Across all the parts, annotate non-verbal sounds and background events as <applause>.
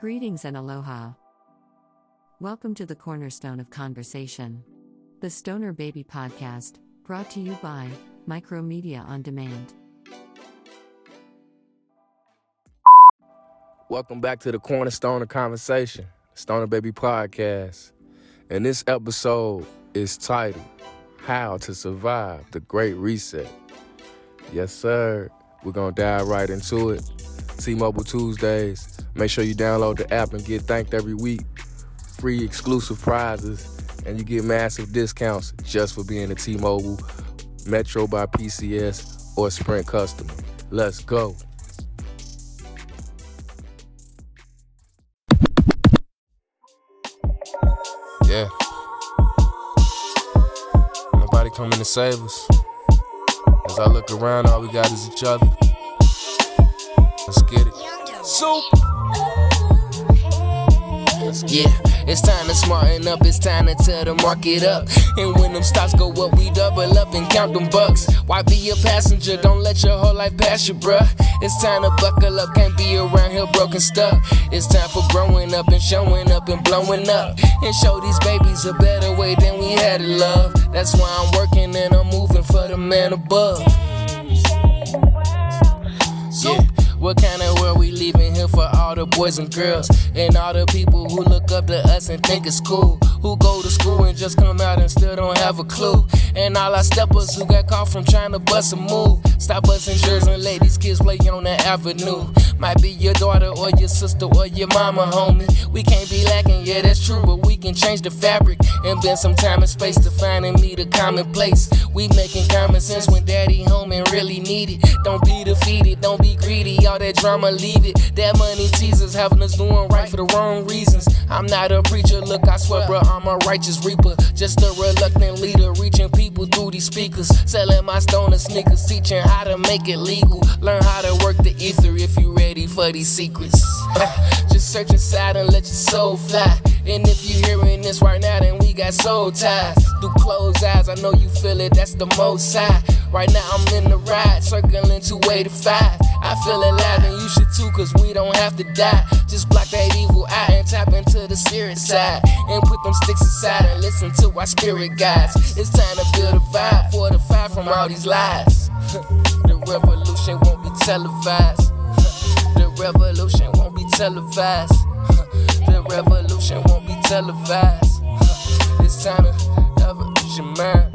Greetings and aloha. Welcome to the cornerstone of conversation, the Stoner Baby Podcast, brought to you by Micromedia on Demand. Welcome back to the Cornerstone of Conversation, Stoner Baby Podcast. And this episode is titled How to Survive the Great Reset. Yes, sir. We're going to dive right into it. T Mobile Tuesdays. Make sure you download the app and get thanked every week. Free exclusive prizes, and you get massive discounts just for being a T Mobile, Metro by PCS, or Sprint customer. Let's go. Yeah. Nobody coming to save us. As I look around, all we got is each other. Let's get it. Soup. Yeah, it's time to smarten up, it's time to tear the market up. And when them stocks go up, we double up and count them bucks. Why be a passenger? Don't let your whole life pass you, bruh. It's time to buckle up, can't be around here broken stuck. It's time for growing up and showing up and blowing up. And show these babies a better way than we had it, love. That's why I'm working and I'm moving for the man above. What kind of world we leaving here for all the boys and girls and all the people who look up to us and think it's cool? Who go to school and just come out and still don't have a clue? And all our steppers who got caught from trying to bust a move. Stop busting shirts and let these kids play on the avenue. Might be your daughter or your sister or your mama, homie. We can't be lacking, yeah, that's true, but we can change the fabric and bend some time and space to find and meet a common place. We making common sense when daddy home and really need it. Don't be defeated, don't be greedy, all that drama, leave it. That money teases, having us doing right for the wrong reasons. I'm not a preacher, look, I swear, bro, I'm a righteous reaper. Just a reluctant leader, reaching people through these speakers. Selling my stoner sneakers, teaching how to make it legal. Learn how to work the ether if you ready for these secrets. <laughs> Just search inside and let your soul fly. And if you're hearing this right now, then we got soul ties. Through closed eyes, I know you feel it, that's the most side. Right now I'm in the ride, circling 285. I feel alive and you should too, cause we don't have to die. Just block that evil eye and tap into the spirit side. And put them sticks aside and listen to our spirit guides. It's time to build a vibe, fortify from all these lies. <laughs> revolution won't be televised. The revolution won't be televised. The revolution won't be televised. It's time to evolution, your mind.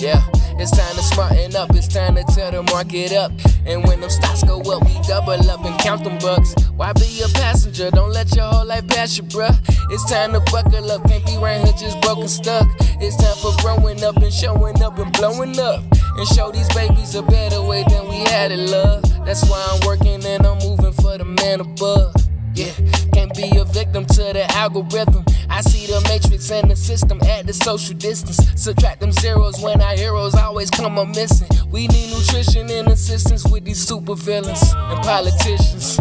Yeah, it's time to smarten up, it's time to tear the market up. And when them stocks go up, we double up and count them bucks. Why be a passenger? Don't let your whole life pass you, bruh. It's time to buckle up, can't be right here just broken stuck. It's time for growing up and showing up and blowing up. And show these babies a better way than we had it, love. That's why I'm working and I'm moving for the man above. Yeah, can't be a victim to the algorithm. I see the matrix and the system at the social distance. Subtract them zeros when our heroes always come up missing. We need nutrition and assistance with these super villains and politicians.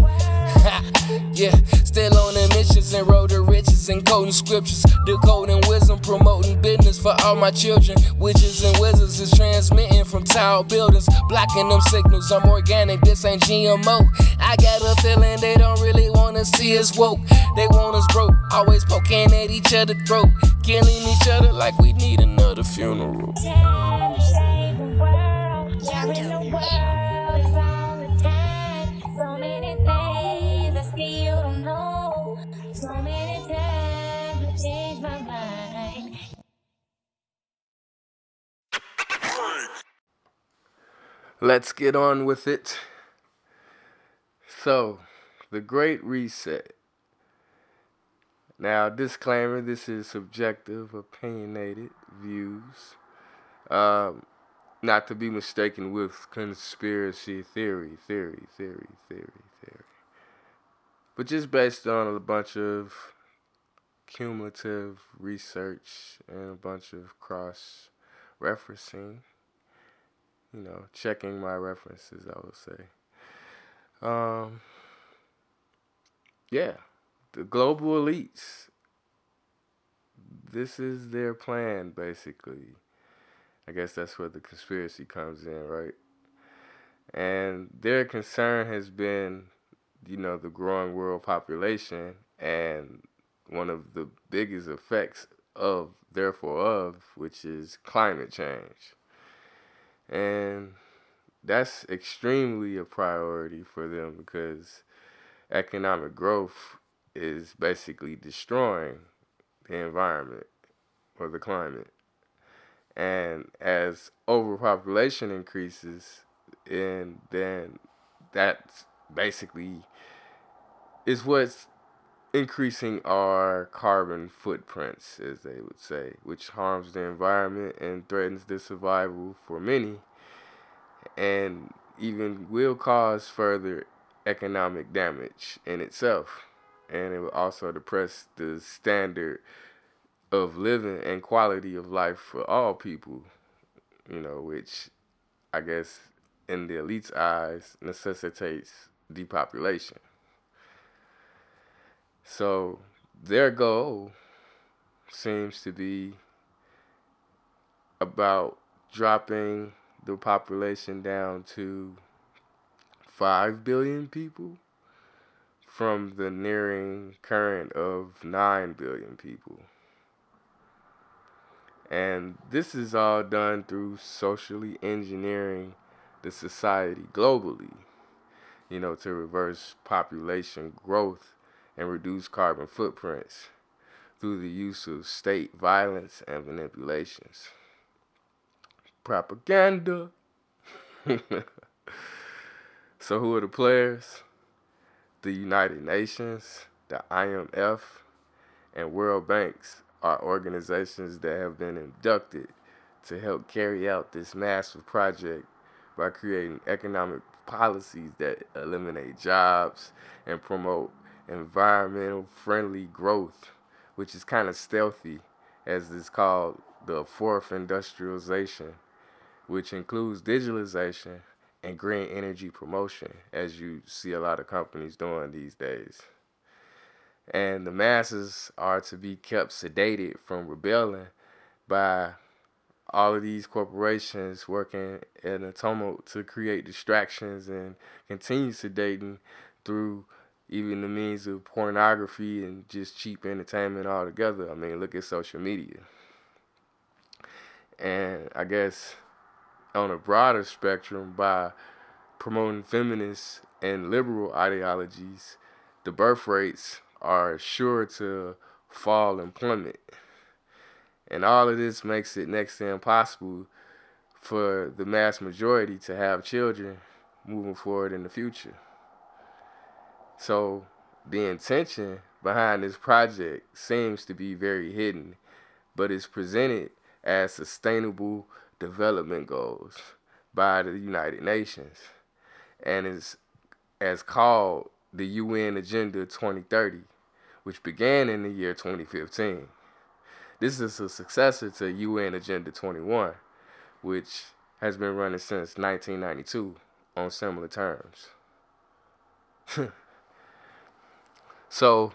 <laughs> yeah, still on the missions and road to riches and coding scriptures. Decoding wisdom, promoting business for all my children. Witches and wizards is transmitting from tall buildings, blocking them signals. I'm organic, this ain't GMO. I got a feeling they don't really wanna see us woke. They want us broke, always poking at each other throat, killing each other like we need another funeral. Let's get on with it. So, the Great Reset. Now, disclaimer this is subjective, opinionated views. Um, not to be mistaken with conspiracy theory, theory, theory, theory, theory. But just based on a bunch of cumulative research and a bunch of cross referencing you know, checking my references, I would say. Um, yeah, the global elites. This is their plan, basically. I guess that's where the conspiracy comes in, right? And their concern has been you know, the growing world population and one of the biggest effects of, therefore, of, which is climate change. And that's extremely a priority for them because economic growth is basically destroying the environment or the climate. And as overpopulation increases, and then that's basically is what's increasing our carbon footprints, as they would say, which harms the environment and threatens the survival for many, and even will cause further economic damage in itself. And it will also depress the standard of living and quality of life for all people, you know, which I guess in the elite's eyes necessitates depopulation. So their goal seems to be about dropping the population down to 5 billion people from the nearing current of 9 billion people. And this is all done through socially engineering the society globally, you know, to reverse population growth and reduce carbon footprints through the use of state violence and manipulations. Propaganda. <laughs> so, who are the players? The United Nations, the IMF, and World Banks are organizations that have been inducted to help carry out this massive project by creating economic policies that eliminate jobs and promote environmental friendly growth, which is kind of stealthy, as it's called the fourth industrialization, which includes digitalization and green energy promotion, as you see a lot of companies doing these days. And the masses are to be kept sedated from rebelling by all of these corporations working in a tumult to create distractions and continue sedating through even the means of pornography and just cheap entertainment altogether. I mean, look at social media. And I guess on a broader spectrum, by promoting feminist and liberal ideologies, the birth rates are sure to fall in plummet. And all of this makes it next to impossible for the mass majority to have children moving forward in the future. So the intention behind this project seems to be very hidden, but it's presented as sustainable development goals by the United Nations and is as called the UN Agenda 2030, which began in the year 2015. This is a successor to UN Agenda 21, which has been running since 1992 on similar terms. <laughs> So,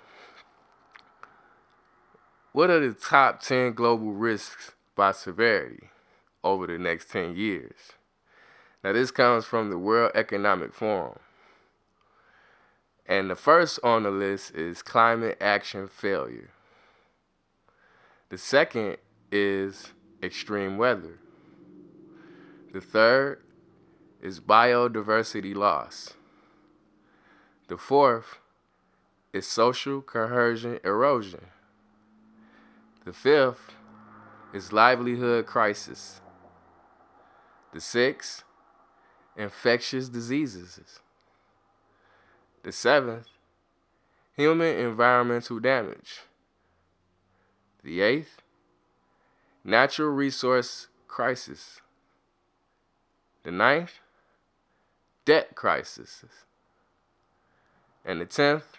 what are the top 10 global risks by severity over the next 10 years? Now, this comes from the World Economic Forum. And the first on the list is climate action failure. The second is extreme weather. The third is biodiversity loss. The fourth is social cohesion erosion. The fifth is livelihood crisis. The sixth, infectious diseases. The seventh, human environmental damage. The eighth, natural resource crisis. The ninth, debt crisis. And the tenth,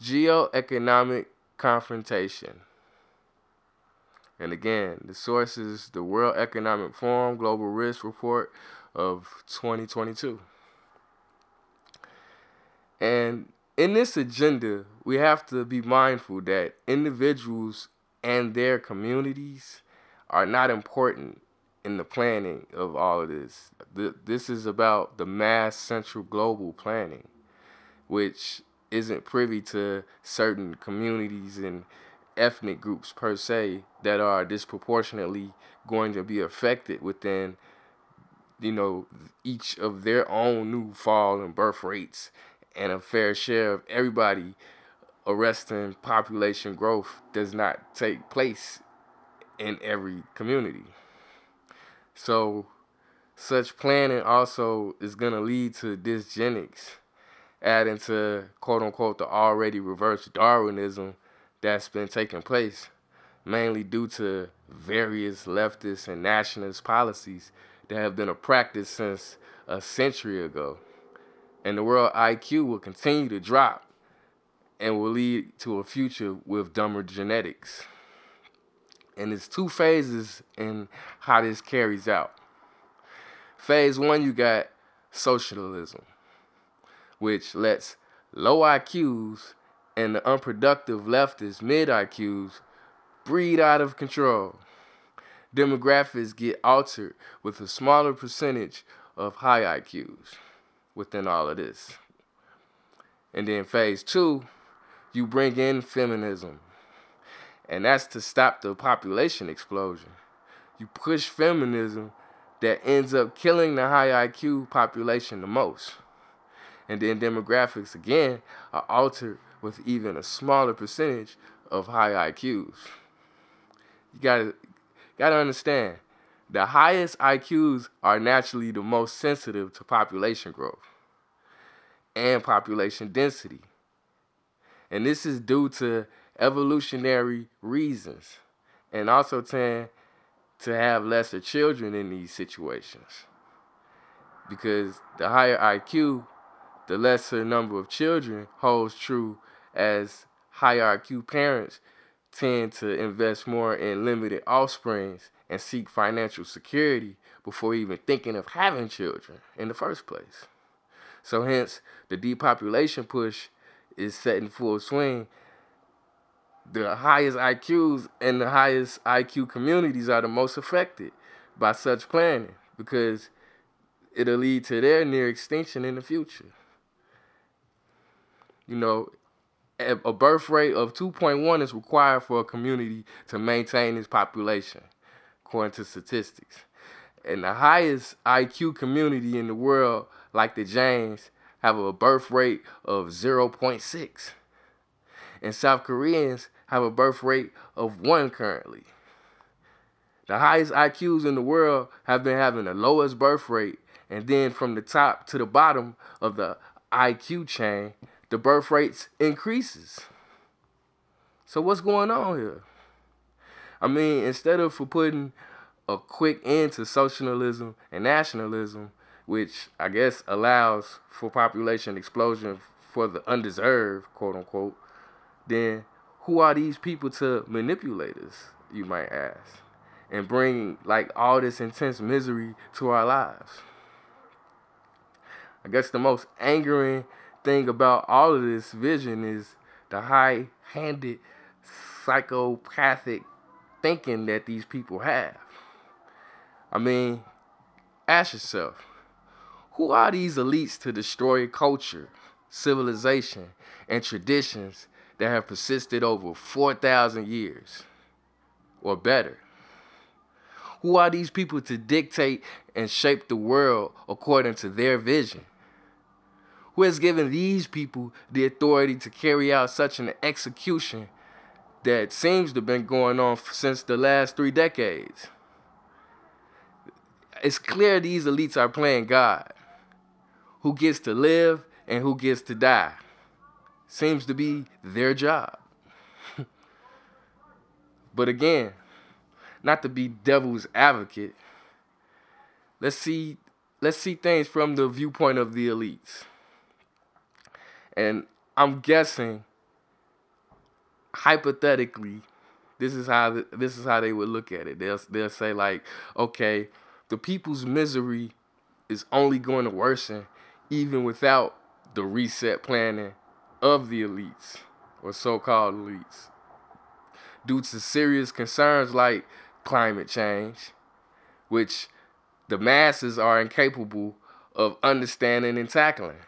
Geoeconomic confrontation. And again, the source is the World Economic Forum Global Risk Report of 2022. And in this agenda, we have to be mindful that individuals and their communities are not important in the planning of all of this. This is about the mass central global planning which isn't privy to certain communities and ethnic groups per se that are disproportionately going to be affected within you know each of their own new fall and birth rates and a fair share of everybody arresting population growth does not take place in every community. So such planning also is going to lead to dysgenics adding to quote unquote the already reversed darwinism that's been taking place, mainly due to various leftist and nationalist policies that have been a practice since a century ago. And the world IQ will continue to drop and will lead to a future with dumber genetics. And there's two phases in how this carries out. Phase one, you got socialism, which lets low IQs and the unproductive leftist mid IQs breed out of control. Demographics get altered with a smaller percentage of high IQs within all of this. And then phase two, you bring in feminism. And that's to stop the population explosion. You push feminism that ends up killing the high IQ population the most. And then demographics again are altered with even a smaller percentage of high IQs. You gotta gotta understand the highest IQs are naturally the most sensitive to population growth and population density. And this is due to evolutionary reasons and also tend to have lesser children in these situations. Because the higher IQ, the lesser number of children holds true as higher IQ parents tend to invest more in limited offsprings and seek financial security before even thinking of having children in the first place. So hence the depopulation push is set in full swing. The highest IQs and the highest IQ communities are the most affected by such planning because it'll lead to their near extinction in the future. You know, a birth rate of 2.1 is required for a community to maintain its population, according to statistics. And the highest IQ community in the world, like the Jains, have a birth rate of 0.6. And South Koreans have a birth rate of 1 currently. The highest IQs in the world have been having the lowest birth rate, and then from the top to the bottom of the IQ chain, the birth rates increases. So what's going on here? I mean, instead of for putting a quick end to socialism and nationalism, which I guess allows for population explosion for the undeserved, quote unquote, then who are these people to manipulate us, you might ask, and bring like all this intense misery to our lives? I guess the most angering thing about all of this vision is the high handed psychopathic thinking that these people have. I mean, ask yourself who are these elites to destroy culture, civilization, and traditions that have persisted over 4,000 years or better? Who are these people to dictate and shape the world according to their vision? Who has given these people the authority to carry out such an execution that seems to have been going on since the last three decades. It's clear these elites are playing God. Who gets to live and who gets to die seems to be their job. <laughs> but again, not to be devil's advocate, let's see let's see things from the viewpoint of the elites. And I'm guessing, hypothetically, this is how this is how they would look at it. They'll they'll say like, okay, the people's misery is only going to worsen even without the reset planning of the elites or so-called elites due to serious concerns like climate change, which the masses are incapable of understanding and tackling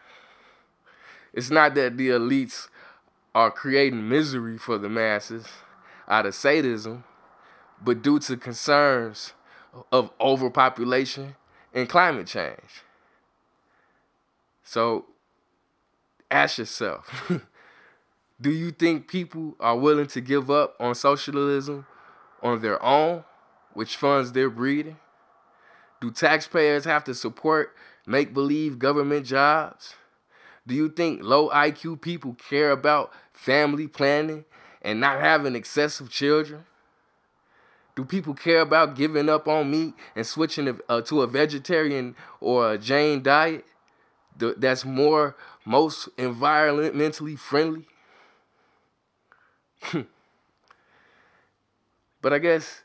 It's not that the elites are creating misery for the masses out of sadism, but due to concerns of overpopulation and climate change. So ask yourself <laughs> do you think people are willing to give up on socialism on their own, which funds their breeding? Do taxpayers have to support make believe government jobs? Do you think low IQ people care about family planning and not having excessive children? Do people care about giving up on meat and switching uh, to a vegetarian or a Jain diet that's more most environmentally friendly? <laughs> but I guess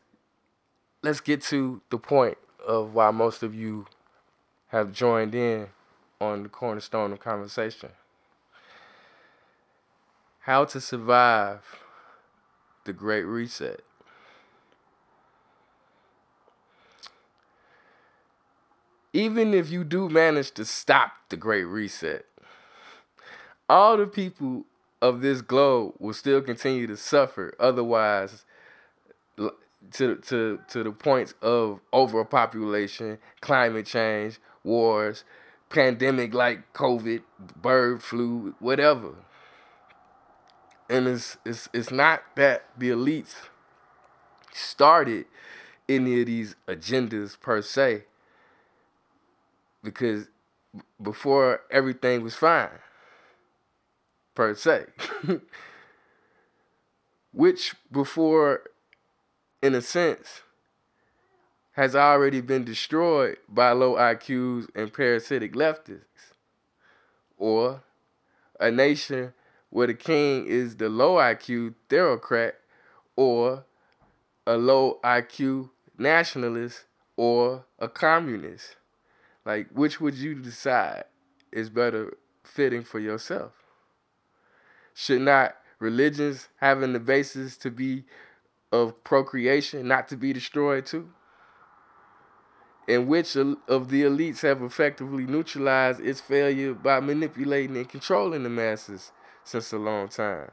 let's get to the point of why most of you have joined in on the cornerstone of conversation. How to survive the Great Reset. Even if you do manage to stop the Great Reset, all the people of this globe will still continue to suffer. Otherwise, to to to the points of overpopulation, climate change, wars, pandemic like COVID, bird flu, whatever. And it's it's it's not that the elites started any of these agendas per se. Because before everything was fine. Per se. <laughs> Which before in a sense has already been destroyed by low IQs and parasitic leftists. Or a nation where the king is the low IQ theocrat or a low IQ nationalist or a communist. Like, which would you decide is better fitting for yourself? Should not religions having the basis to be of procreation not to be destroyed too? In which of the elites have effectively neutralized its failure by manipulating and controlling the masses since a long time.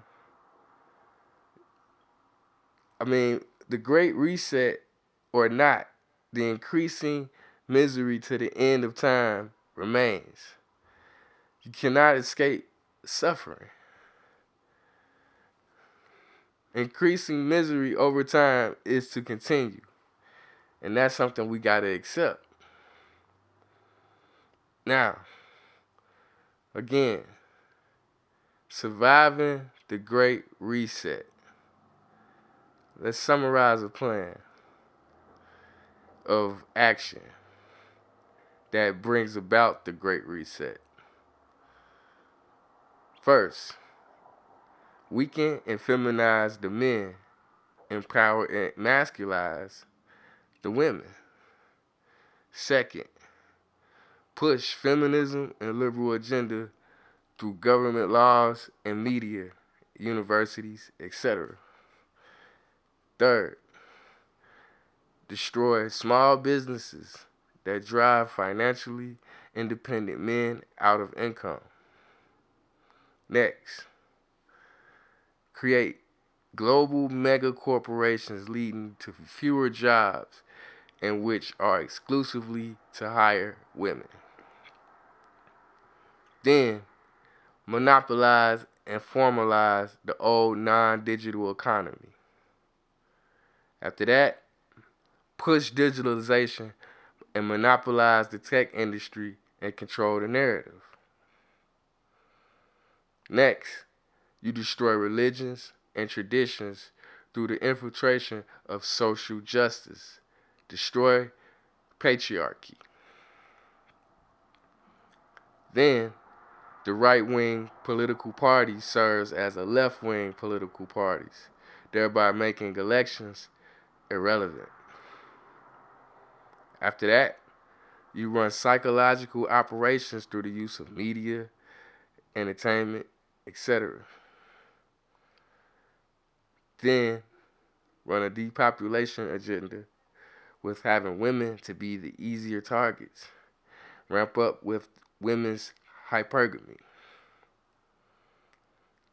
I mean, the Great Reset or not, the increasing misery to the end of time remains. You cannot escape suffering. Increasing misery over time is to continue. And that's something we got to accept. Now, again, surviving the Great Reset. Let's summarize a plan of action that brings about the Great Reset. First, weaken and feminize the men, empower and masculize the women. Second, push feminism and liberal agenda through government laws and media, universities, etc. Third, destroy small businesses that drive financially independent men out of income. Next, create global mega corporations leading to fewer jobs and which are exclusively to hire women. Then, monopolize and formalize the old non digital economy. After that, push digitalization and monopolize the tech industry and control the narrative. Next, you destroy religions and traditions through the infiltration of social justice destroy patriarchy. Then, the right wing political party serves as a left wing political parties, thereby making elections irrelevant. After that, you run psychological operations through the use of media, entertainment, etc. Then, run a depopulation agenda with having women to be the easier targets. Ramp up with women's hypergamy.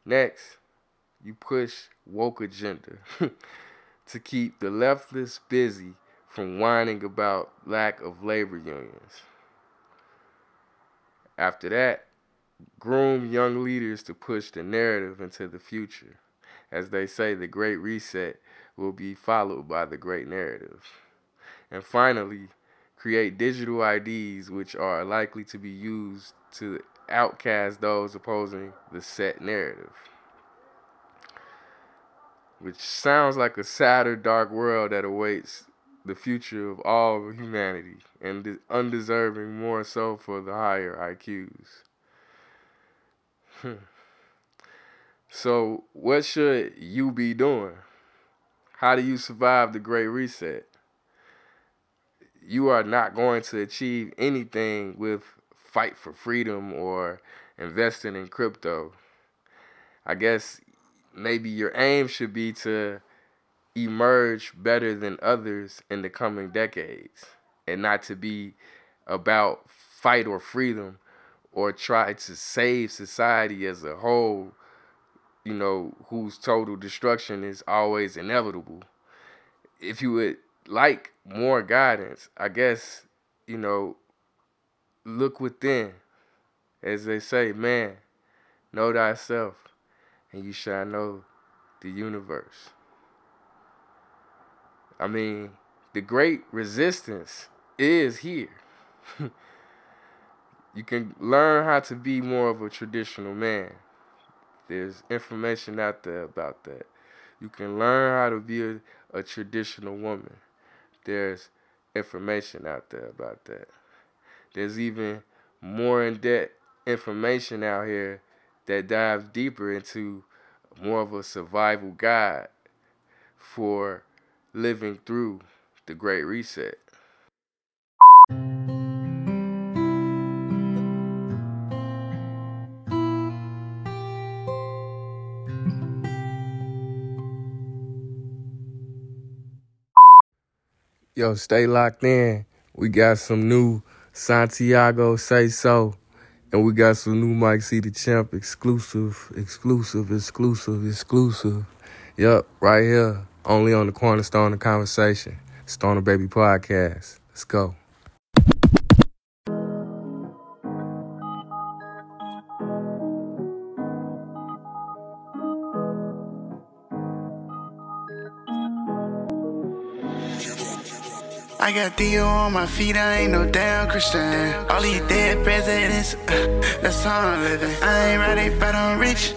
Next, you push woke agenda <laughs> to keep the leftists busy from whining about lack of labor unions. After that, groom young leaders to push the narrative into the future. As they say, the Great Reset will be followed by the Great Narrative. And finally, create digital IDs which are likely to be used to outcast those opposing the set narrative. Which sounds like a sadder, dark world that awaits the future of all humanity and undeserving more so for the higher IQs. Hmm. so, what should you be doing? How do you survive the Great Reset? You are not going to achieve anything with fight for freedom or investing in crypto. I guess maybe your aim should be to emerge better than others in the coming decades and not to be about fight or freedom or try to save society as a whole, you know, whose total destruction is always inevitable. If you would like more guidance, I guess, you know, look within. As they say, man, know thyself, and you shall know the universe. I mean, the great resistance is here. <laughs> you can learn how to be more of a traditional man. There's information out there about that. You can learn how to be a, a traditional woman. There's information out there about that. There's even more in depth information out here that dives deeper into more of a survival guide for living through the Great Reset. Yo, stay locked in. We got some new Santiago Say So. And we got some new Mike C the Champ exclusive, exclusive, exclusive, exclusive. Yup, right here. Only on the Cornerstone of Conversation. Stoner Baby Podcast. Let's go. I got Theo on my feet, I ain't no damn Christian. All these dead presidents, uh, that's how I'm living. I ain't ready, but I'm rich.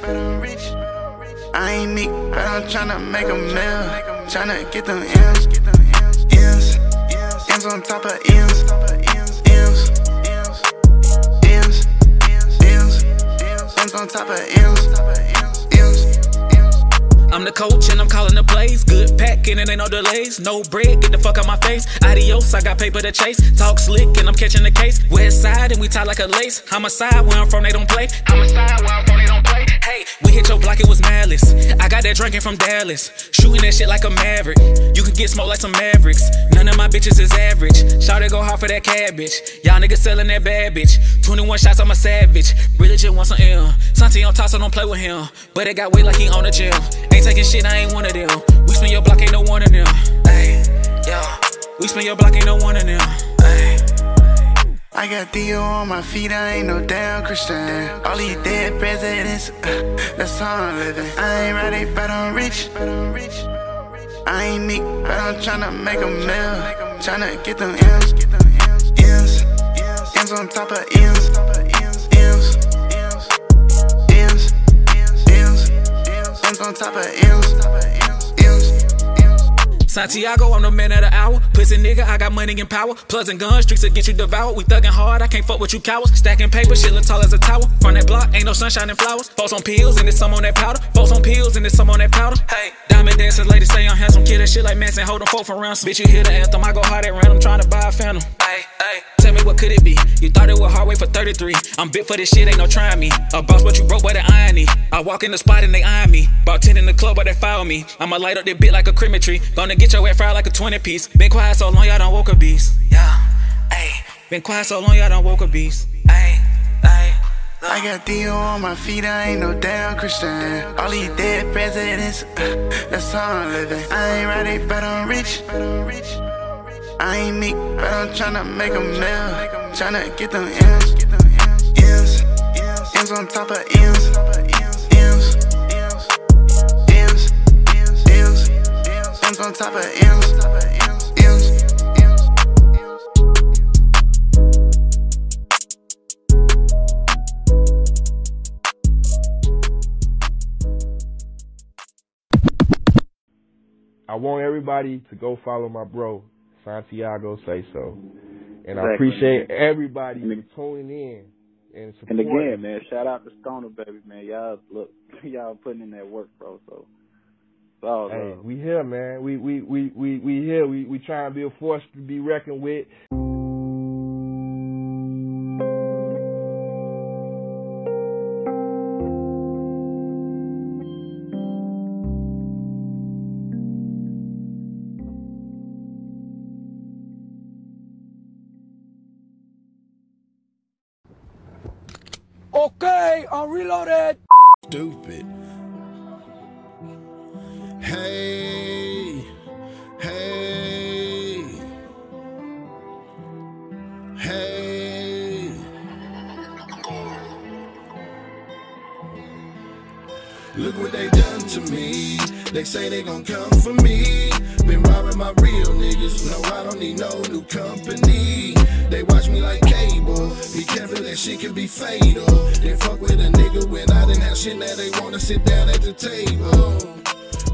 I ain't meek, but I'm tryna make a meal. Tryna get them M's. M's. M's on top of. M's. M's. M's. M's on top of M's. I'm the coach and I'm calling the plays. Good packing and ain't no delays. No bread, get the fuck out my face. Adios, I got paper to chase. Talk slick and I'm catching the case. West side and we tie like a lace. Homicide where I'm from, they don't play. Homicide where I'm from, they. Hey, we hit your block, it was malice. I got that drinking from Dallas. Shooting that shit like a maverick. You can get smoked like some mavericks. None of my bitches is average. Shout it go hard for that cabbage. Y'all niggas selling that bad bitch. 21 shots, I'm a savage. Really just want some ill. Santi on top, so don't play with him. But it got weight like he on a gym. Ain't taking shit, I ain't one of them. We spin your block, ain't no one of them. Yeah. We spin your block, ain't no one of them. I got Theo on my feet, I ain't no damn Christian. All these dead presidents, uh, <laughs> that's how I'm living. I ain't ready, but I'm rich. I ain't meek, but I'm tryna make a meal. Tryna get them M's. M's. M's on top of M's. M's. M's. M's. M's on top of M's. Santiago, I'm the man of the hour. Pussy nigga, I got money and power. Plugs and guns, streets to get you devoured. We thuggin' hard, I can't fuck with you cowards. Stacking paper, shit look tall as a tower. From that block, ain't no sunshine and flowers. Folks on pills, and there's some on that powder. Folks on pills, and there's some on that powder. Hey, diamond dancers, ladies say I'm handsome. Kill that shit like Manson, hold them folk for ransom. Bitch, you hear the anthem, I go hard at random, trying to buy a phantom. Hey, hey, tell me what could it be? You thought it was hard way for 33. I'm bit for this shit, ain't no trying me. A boss, what you broke, by the irony. I walk in the spot and they iron me. About 10 in the club, but they file me. I'ma light up that bit like a crematory. Gonna get your head fried like a 20 piece. Been quiet so long, y'all done woke a beast. Yeah, ayy. Been quiet so long, y'all done woke a beast. Ayy, ayy. I got Dio on my feet, I ain't no damn Christian. All these dead presidents, <sighs> that's how I'm living. I ain't ready, but I'm rich. I ain't meek, but I'm tryna make a meal. Tryna get them M's, M's, M's on top of M's, M's, M's, M's, M's on top of M's. I want everybody to go follow my bro, Santiago Say So. And I appreciate everybody And- tuning in and supporting. And again, man, shout out to Stoner baby, man. Y'all look, <laughs> y'all putting in that work, bro. So, Hey, we here, man. We we we we we here. We we trying to be a force to be reckoned with. Reloaded. stupid. Hey, hey, hey. Look what they done to me. They say they gon' come for me. Been robbing my real niggas. No, I don't need no new company. They watch me like cable. Be careful, that shit can be fatal. They fuck with a nigga when I didn't have shit. Now they wanna sit down at the table.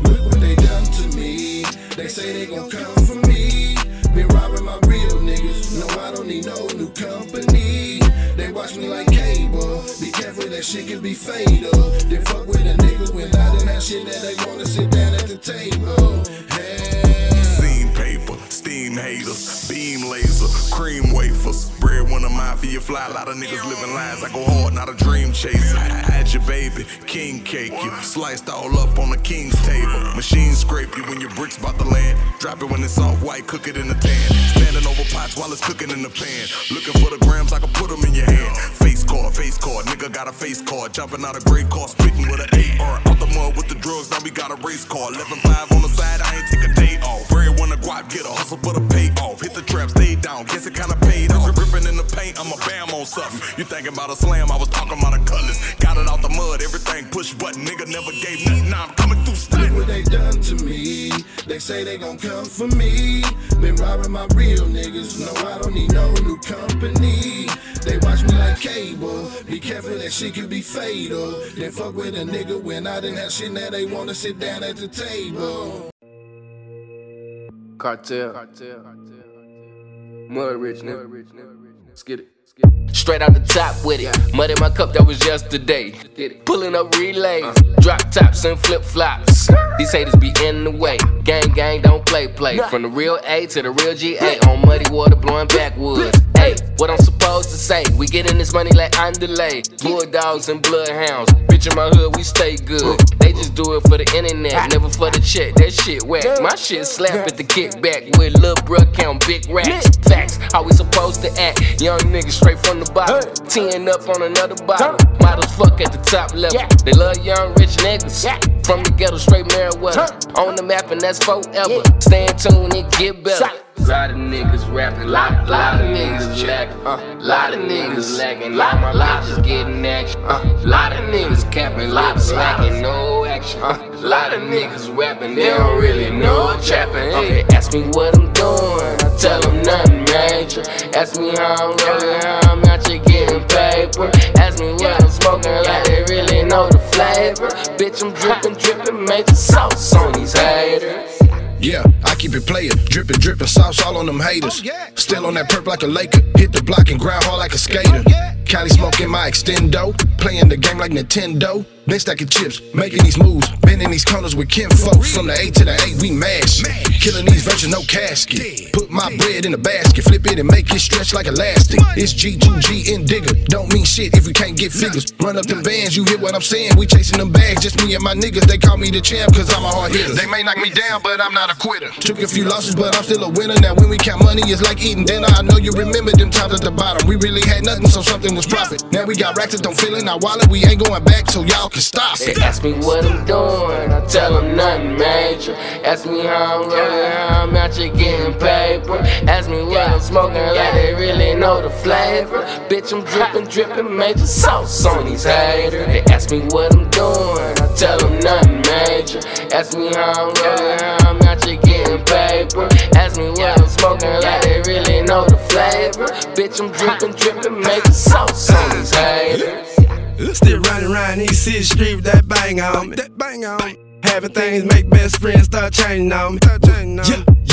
Look what they done to me. They say they gon' come for me. Been robbing my real niggas. No, I don't need no new company. They watch me like cable. Be careful, that shit can be fatal. They fuck with a nigga when I didn't have shit. Now they wanna sit down at the table. Hey. Haters, beam laser, cream wafers, breadwinner mafia fly. A lot of niggas living lives. I go hard, not a dream chaser. I had your baby, king cake you, sliced all up on the king's table. Machine scrape you when your bricks about to land. Drop it when it's soft white, cook it in the tan. Standing over pots while it's cooking in the pan. Looking for the grams, I can put them in your hand. Face card, face card, nigga got a face card. Jumping out a great car, spitting with an AR. Out the mud with the drugs, now we got a race car. 11-5 on the side, I ain't take a day off. Everyone a guap, get a hustle for the pay off. Hit the trap, stay down, guess it kinda paid off. Gripping in the paint, I'm a bam on something. You thinking about a slam, I was talking about a cutlass. Got it out the mud, everything push button. Nigga never gave nothing, now I'm coming through Look what they done to me. They say they gon' come for me. Been robbing my real niggas. No, I don't need no new company. They watch me like cable. Be careful, that shit could be fatal. Then fuck with a nigga when I didn't have shit. Now they wanna sit down at the table. Cartel. Mud rich nigga. Let's get it. Straight out the top with it. Mud in my cup, that was yesterday. Pulling up relays, uh-huh. drop tops and flip flops. These haters be in the way. Gang, gang, don't play, play. From the real A to the real GA. On muddy water, blowing backwoods. Hey, what I'm supposed to say? We getting this money like underlay. Bulldogs and bloodhounds. Bitch in my hood, we stay good. They just do it for the internet, ah. never for the check. That shit whack. My shit slap at the kickback with lil' bruh count big racks. Facts, how we supposed to act? Young niggas straight from the bottom. Teeing up on another bottle. Models fuck at the top level. They love young rich niggas. From the ghetto, straight Meriwether. On the map, and that's forever. Stay in tune and get better. Lot of niggas rapping, lot, lot of niggas lacking, uh, lot of niggas lacking, lot my bitches getting action, uh, lot of niggas capping, lot slacking, no action, uh, lot of niggas rapping, they don't really know trapping. Hey, ask me what I'm doing, I tell them nothing major. Ask me how I'm rolling, how I'm out here getting paper. Ask me what I'm smoking, like they really know the flavor. Bitch, I'm dripping, dripping, major sauce on these haters. Yeah, I keep it player, dripping, dripping, sauce all on them haters. Oh, Still on that perp like a Laker, hit the block and grind hard like a skater. Oh, Cali smoking my extendo, playing the game like Nintendo. Been stacking chips, making these moves, bending these corners with kinfolk. From the A to the A, we mash. Killing these versions, no casket. Put my bread in a basket, flip it and make it stretch like elastic. It's G2G and digger. Don't mean shit if you can't get figures. Run up them bands, you hear what I'm saying? We chasing them bags, just me and my niggas. They call me the champ cause I'm a hard hitter. They may knock me down, but I'm not a quitter. Took a few losses, but I'm still a winner. Now when we count money, it's like eating dinner. I know you remember them times at the bottom. We really had nothing, so something was profit. Now we got racks that don't fill in our wallet. We ain't going back, so y'all can stop They ask me what I'm doing, I tell them nothing major. Ask me how I'm rolling, how I'm out here getting paper. Ask me what I'm smoking, like they really know the flavor. Bitch, I'm dripping, dripping major sauce on these haters. They ask me what I'm doing, I tell them nothing major. Ask me how I'm rolling, how I'm out here getting paper. Ask me what I'm smoking, like they really know the flavor. Bitch, I'm dripping, dripping making sauce on these haters. Still riding around these city streets with that bang on me. That bang on me. Having things make best friends start changing on me. Yeah, yeah, yeah.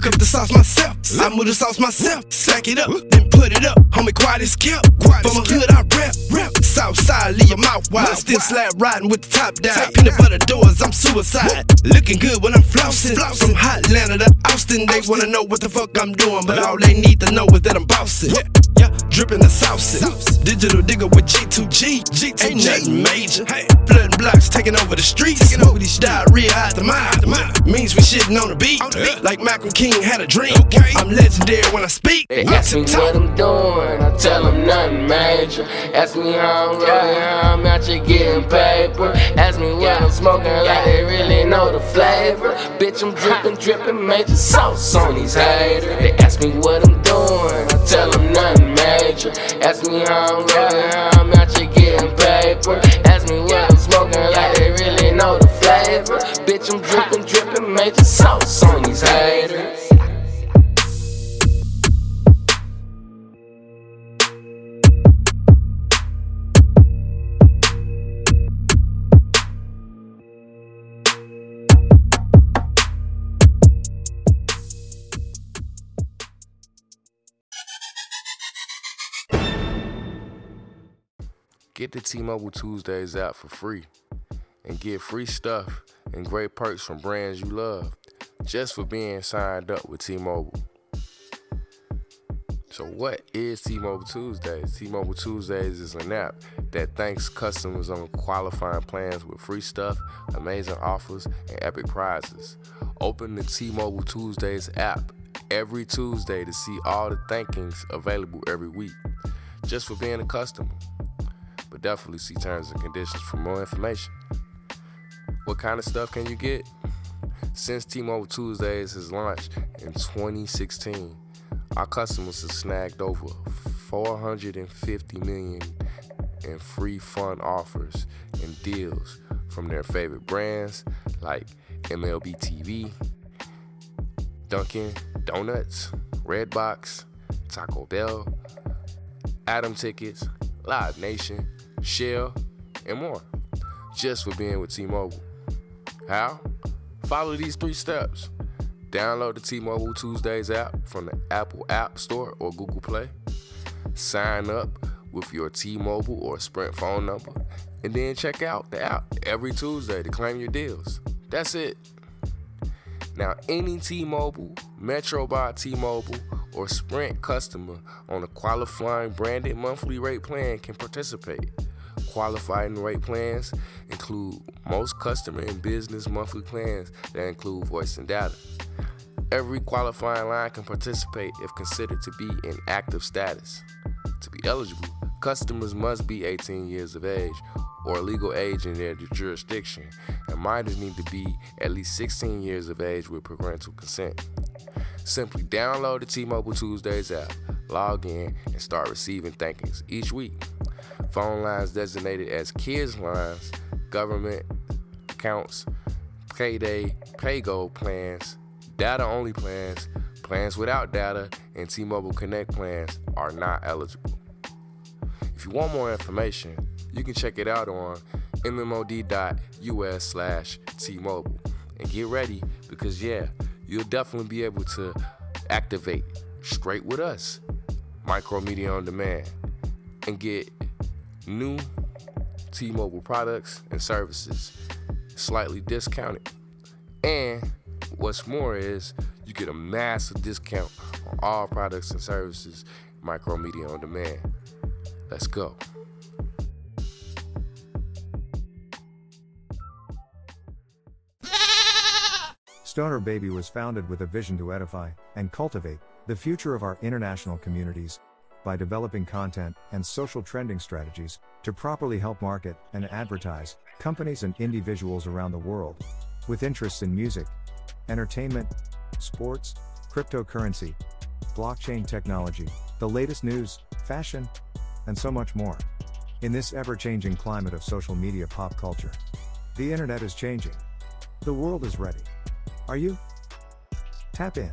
Cook up the sauce myself. I move the sauce myself. Sack it up, then put it up. Homie, quiet as kept. From a hood, I rap, rap. South side, leave your mouth wide. Still slap riding with the top down. Peanut butter doors, I'm suicide. Looking good when I'm flossing. From Hot Atlanta to Austin, they wanna know what the fuck I'm doing. But all they need to know is that I'm bossing. Yeah, dripping the sauce. Digital digger with G2G. G2G. Ain't nothing major. Hey, flooding blocks taking over the streets. Taking over these diarrhea out the mind. Means we shitting on the beat. Like Malcolm King had a dream. I'm legendary when I speak. They ask me what I'm doing, I tell them nothing major. Ask me how I'm rolling, how I'm out here getting paper. Ask me what I'm smoking, like they really know the flavor. Bitch, I'm dripping, dripping major sauce on these haters. They ask me what I'm doing, I tell them nothing major. Ask me how I'm rolling, how I'm out here getting paper. Ask me what I'm smoking, like they really know the flavor. Bitch, I'm dripping, dripping major sauce on these haters. Get the T-Mobile Tuesdays app for free and get free stuff and great perks from brands you love just for being signed up with T-Mobile. So what is T-Mobile Tuesdays? T-Mobile Tuesdays is an app that thanks customers on qualifying plans with free stuff, amazing offers, and epic prizes. Open the T-Mobile Tuesdays app every Tuesday to see all the thankings available every week just for being a customer but definitely see terms and conditions for more information. What kind of stuff can you get? Since T-Mobile Tuesdays has launched in 2016, our customers have snagged over 450 million in free fun offers and deals from their favorite brands like MLB TV, Dunkin' Donuts, Redbox, Taco Bell, Atom Tickets, Live Nation, Shell, and more. Just for being with T-Mobile. How? Follow these three steps. Download the T-Mobile Tuesdays app from the Apple App Store or Google Play. Sign up with your T-Mobile or Sprint phone number, and then check out the app every Tuesday to claim your deals. That's it. Now, any T-Mobile, Metro by T-Mobile, or Sprint customer on a qualifying branded monthly rate plan can participate. Qualifying rate plans include most customer and business monthly plans that include voice and data. Every qualifying line can participate if considered to be in active status. To be eligible, customers must be 18 years of age or legal age in their jurisdiction, and minors need to be at least 16 years of age with parental consent. Simply download the T-Mobile Tuesdays app, log in, and start receiving thankings each week. Phone lines designated as kids lines, government accounts, payday, pay-go plans, data-only plans, plans without data, and T-Mobile Connect plans are not eligible. If you want more information, you can check it out on mmod.us slash T-Mobile. And get ready because yeah, you'll definitely be able to activate straight with us, Micro Media on Demand, and get new T Mobile products and services, slightly discounted. And what's more is you get a massive discount on all products and services, Micromedia on demand. Let's go. Stoner Baby was founded with a vision to edify and cultivate the future of our international communities by developing content and social trending strategies to properly help market and advertise companies and individuals around the world with interests in music, entertainment, sports, cryptocurrency, blockchain technology, the latest news, fashion, and so much more. In this ever changing climate of social media pop culture, the internet is changing. The world is ready. Are you? Tap in.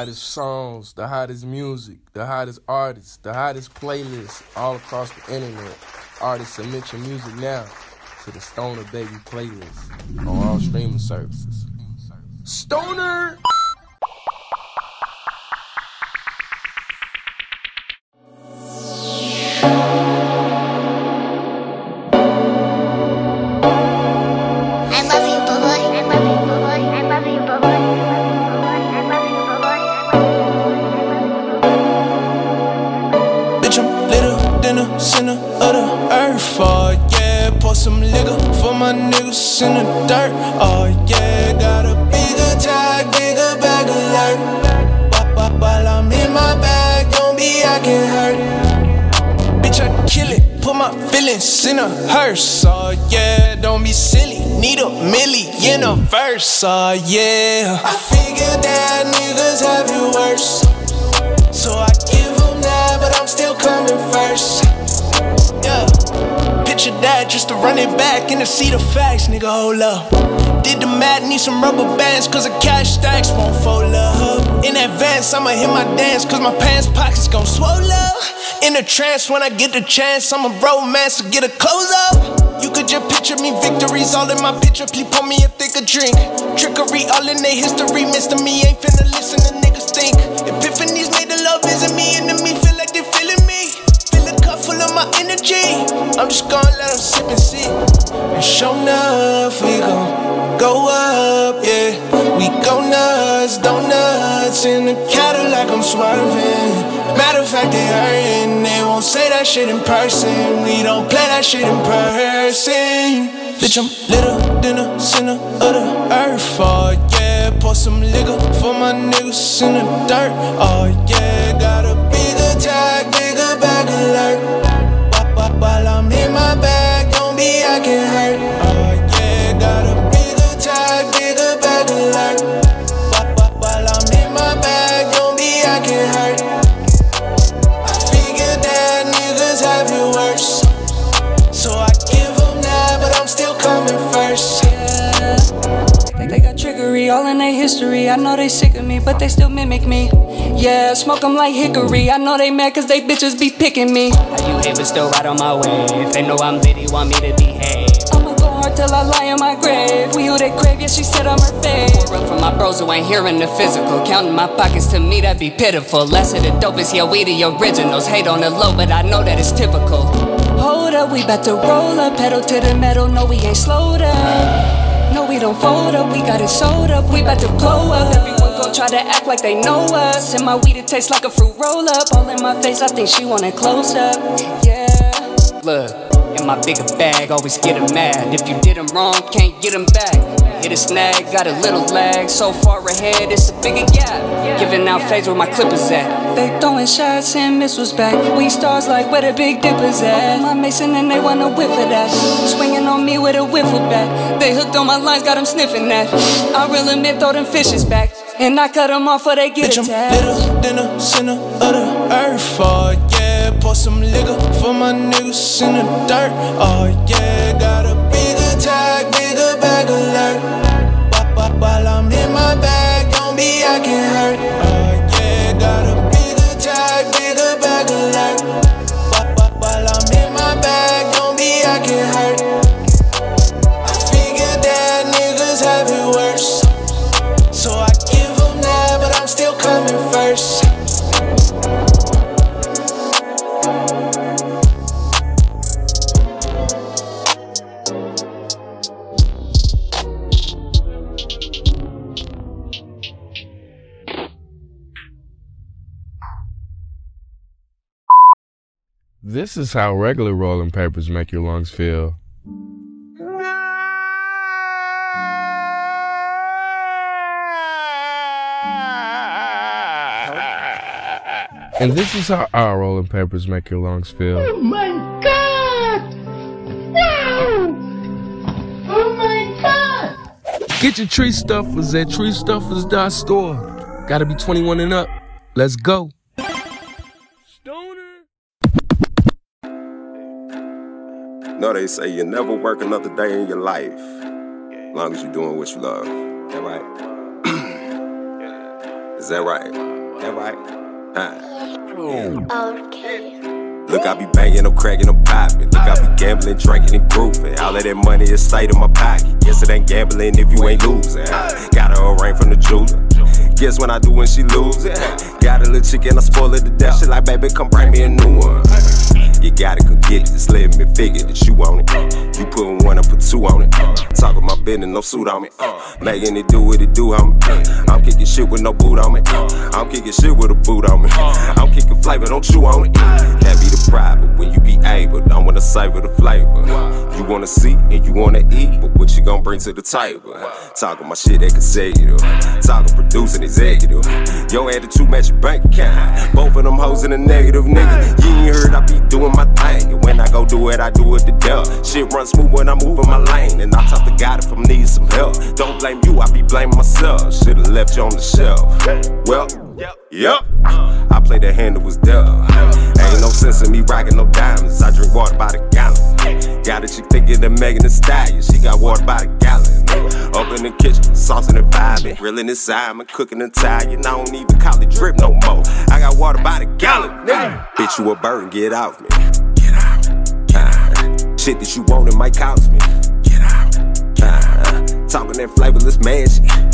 hottest songs, the hottest music, the hottest artists, the hottest playlists all across the internet. Artists submit your music now to the Stoner Baby playlist on all streaming services. Stoner! In a hearse. Oh yeah, don't be silly, need a million a verse. Oh yeah, I figured that niggas have it worse. So I give them that, but I'm still coming first. That just to run it back and to see the facts, nigga. Hold up. Did the math, need some rubber bands, cause the cash stacks won't fold up. In advance, I'ma hit my dance, cause my pants pockets gon' swell up. In a trance, when I get the chance, I'm a romance to get a close up. You could just picture me, victories all in my picture. Please pour me a thicker drink. Trickery all in their history. Mr. Me ain't finna listen to niggas think. Epiphanies made the love isn't me, enemy feel like they feeling me. Full of my energy. I'm just gonna let them sip and see. And show enough, we gon' go up, yeah. We go nuts, donuts in the Cadillac, I'm swerving. Matter of fact, they hurting. They won't say that shit in person. We don't play that shit in person. Bitch, I'm litter than a center of the earth. Oh yeah, pour some liquor for my niggas in the dirt. Oh yeah, got a bigger tag, bigger bag alert. While, I'm in my bag, don't be acting hurt. Trickery all in their history. I know they sick of me, but they still mimic me. Yeah, smoke 'em like hickory. I know they mad cause they bitches be picking me. How you hate but still right on my wave? They know I'm litty, want me to behave. I'ma go hard till I lie in my grave. We who they crave, yeah, she said I'm her fave. Pour up for my bros who ain't hearing the physical. Counting my pockets to me, that'd be pitiful. Less of the dopest, yeah, we the originals. Hate on the low, but I know that it's typical. Hold up, we bout to roll up, pedal to the metal. No, we ain't slowed up. No, we don't fold up, we got it sold up. We bout to blow up. Everyone gon' try to act like they know us. And my weed, it tastes like a fruit roll up. All in my face, I think she want it close up. Yeah. Look, in my bigger bag, always get 'em mad. If you did 'em wrong, can't get 'em back. Hit a snag, got a little lag. So far ahead, it's a bigger gap. Giving out phase where my clippers at. They throwing shots and missiles back. We stars like where the big dippers at. My mason and they wanna whiff of that. Swinging on me with a wiffle bat. They hooked on my lines, got 'em sniffing that. I real admit, throw them fishes back. And I cut 'em off or they get Bitch, I'm attacked. little than a center of the earth. Oh yeah, pour some liquor for my niggas in the dirt. Oh yeah, got a bigger tag, bigger bag alert. Wh- wh- While I'm in my bag, don't be acting hurt. Oh yeah, got a bigger tag, bigger bag alert. Wh- wh- While I'm in my bag, don't be acting hurt. I figured that niggas have it worse. So I give them that, but I'm still coming first. This is how regular rolling papers make your lungs feel. And this is how our rolling papers make your lungs feel. Oh my god! Wow! Oh my god! Get your tree stuffers at treestuffers.store. Gotta be 21 and up. Let's go. No, they say you never work another day in your life. As long as you're doing what you love. That right? <clears throat> Is that right? That right? Huh. Okay. Look, I be banging, I'm cracking, I'm popping. Look, I be gambling, drinking, and grooving. All of that money is stayed in my pocket. Guess it ain't gambling if you ain't losing. Got her a ring from the jeweler. Guess when I do when she lose it. Got a little chicken, I spoil it to death. She like, baby, come bring me a new one. You gotta come get it, just let me figure that you on it. You put one, I put two on it. Talking my business, no suit on me. Making it do what it do, homie. With no boot on me. I'm kicking shit with a boot on me. I'm kicking flavor, don't chew on it. That be the private when you be able. Don't wanna savor the flavor. You wanna see and you wanna eat, but what you gonna bring to the table? Talking my shit consecutive. Talking producing executive. Your attitude match your bank account. Both of them hoes in the negative, nigga. You ain't heard I be doing my thing. And when I go do it, I do it to death. Shit run smooth when I'm moving my lane. And I talk to God if I'm needing some help. Don't blame you, I be blaming myself. Should've left you on the shelf. Well, yep. I played the hand that was dealt. Ain't no sense in me rocking no diamonds. I drink water by the gallon. Got a chick thinking of Megan Thee Stallion. She got water by the gallon. Up in the kitchen, saucing and vibing. Grilling inside, I'm cooking Italian. I don't even call it drip no more. I got water by the gallon. Nigga. Bitch, you a bird, get off me. Get out. shit that you want, it might cost me. Get out. talking that flavorless. Get out.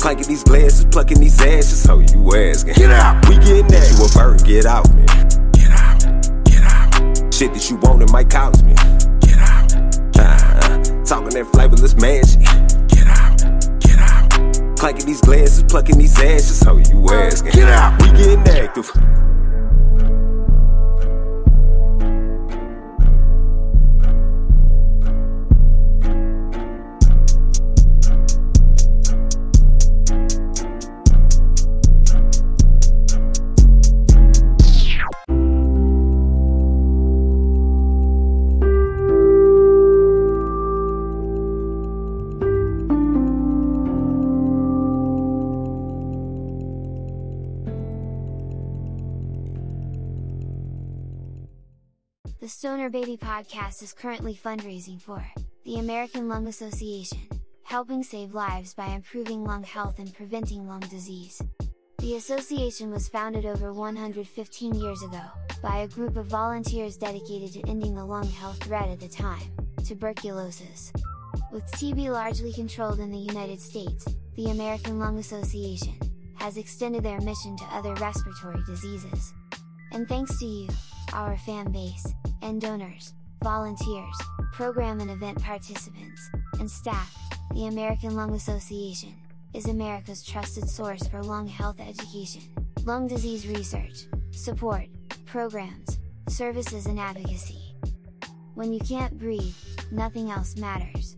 Clanking these glasses, plucking these ashes. So you asking. Get out. We getting that. You a bird, get out, man. Get out. Get out. Shit that you want, it might cost me. Get out. Uh-huh. talking that flavorless mansion. Get out. Get out. Clanking these glasses, plucking these ashes. So you asking. Get out. We getting active. Baby podcast is currently fundraising for the American Lung Association, helping save lives by improving lung health and preventing lung disease. The association was founded over 115 years ago, by a group of volunteers dedicated to ending the lung health threat at the time, tuberculosis. With TB largely controlled in the United States, the American Lung Association has extended their mission to other respiratory diseases. And thanks to you, our fan base, and donors, volunteers, program and event participants, and staff, the American Lung Association is America's trusted source for lung health education, lung disease research, support, programs, services and advocacy. When you can't breathe, nothing else matters.